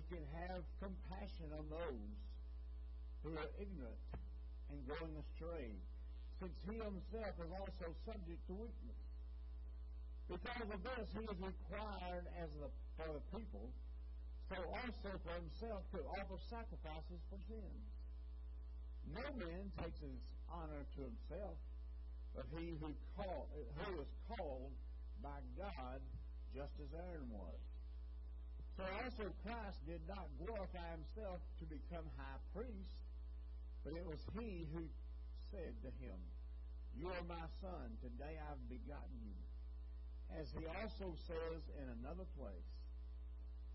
he can have compassion on those who are ignorant and going astray, since he himself is also subject to weakness. Because of this, he is required as the, for the people, so also for himself to offer sacrifices for sins. No man takes his honor to himself, but he who, call, who is called by God, just as Aaron was. So also Christ did not glorify himself to become high priest, but it was he who said to him, You are my son, today I've begotten you. As he also says in another place,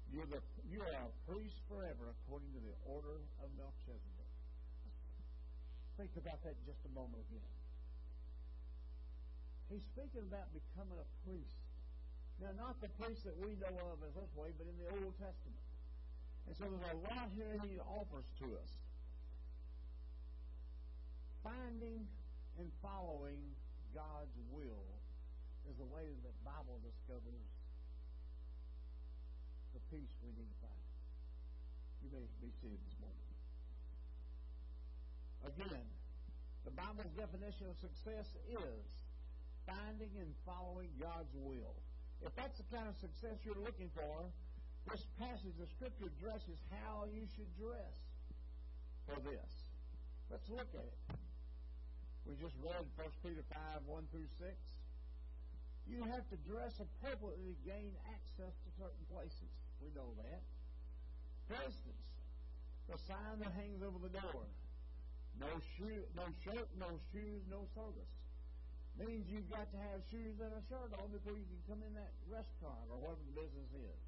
You're the, you are a priest forever according to the order of Melchizedek. Think about that just a moment again. He's speaking about becoming a priest. Now, not the priest that we know of as this way, but in the Old Testament. And so there's a lot here he offers to us. Finding and following God's will is the way that the Bible discovers the peace we need to find. You may be seated this morning. Again, the Bible's definition of success is finding and following God's will. If that's the kind of success you're looking for, this passage of Scripture addresses how you should dress for this. Let's look at it. We just read 1 Peter 5 1 through 6. You have to dress appropriately to gain access to certain places. We know that. For instance, the sign that hangs over the door no, shoe, no shirt, no shoes, no service means you've got to have shoes and a shirt on before you can come in that restaurant or whatever the business is.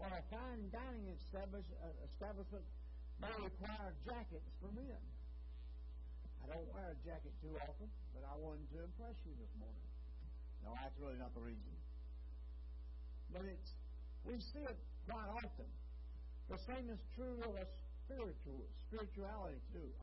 Or a fine dining establish, uh, establishment may require jackets for men. I don't wear a jacket too often, but I wanted to impress you this morning. No, that's really not the reason. But it's we see it quite often. The same is true of a spiritual spirituality too.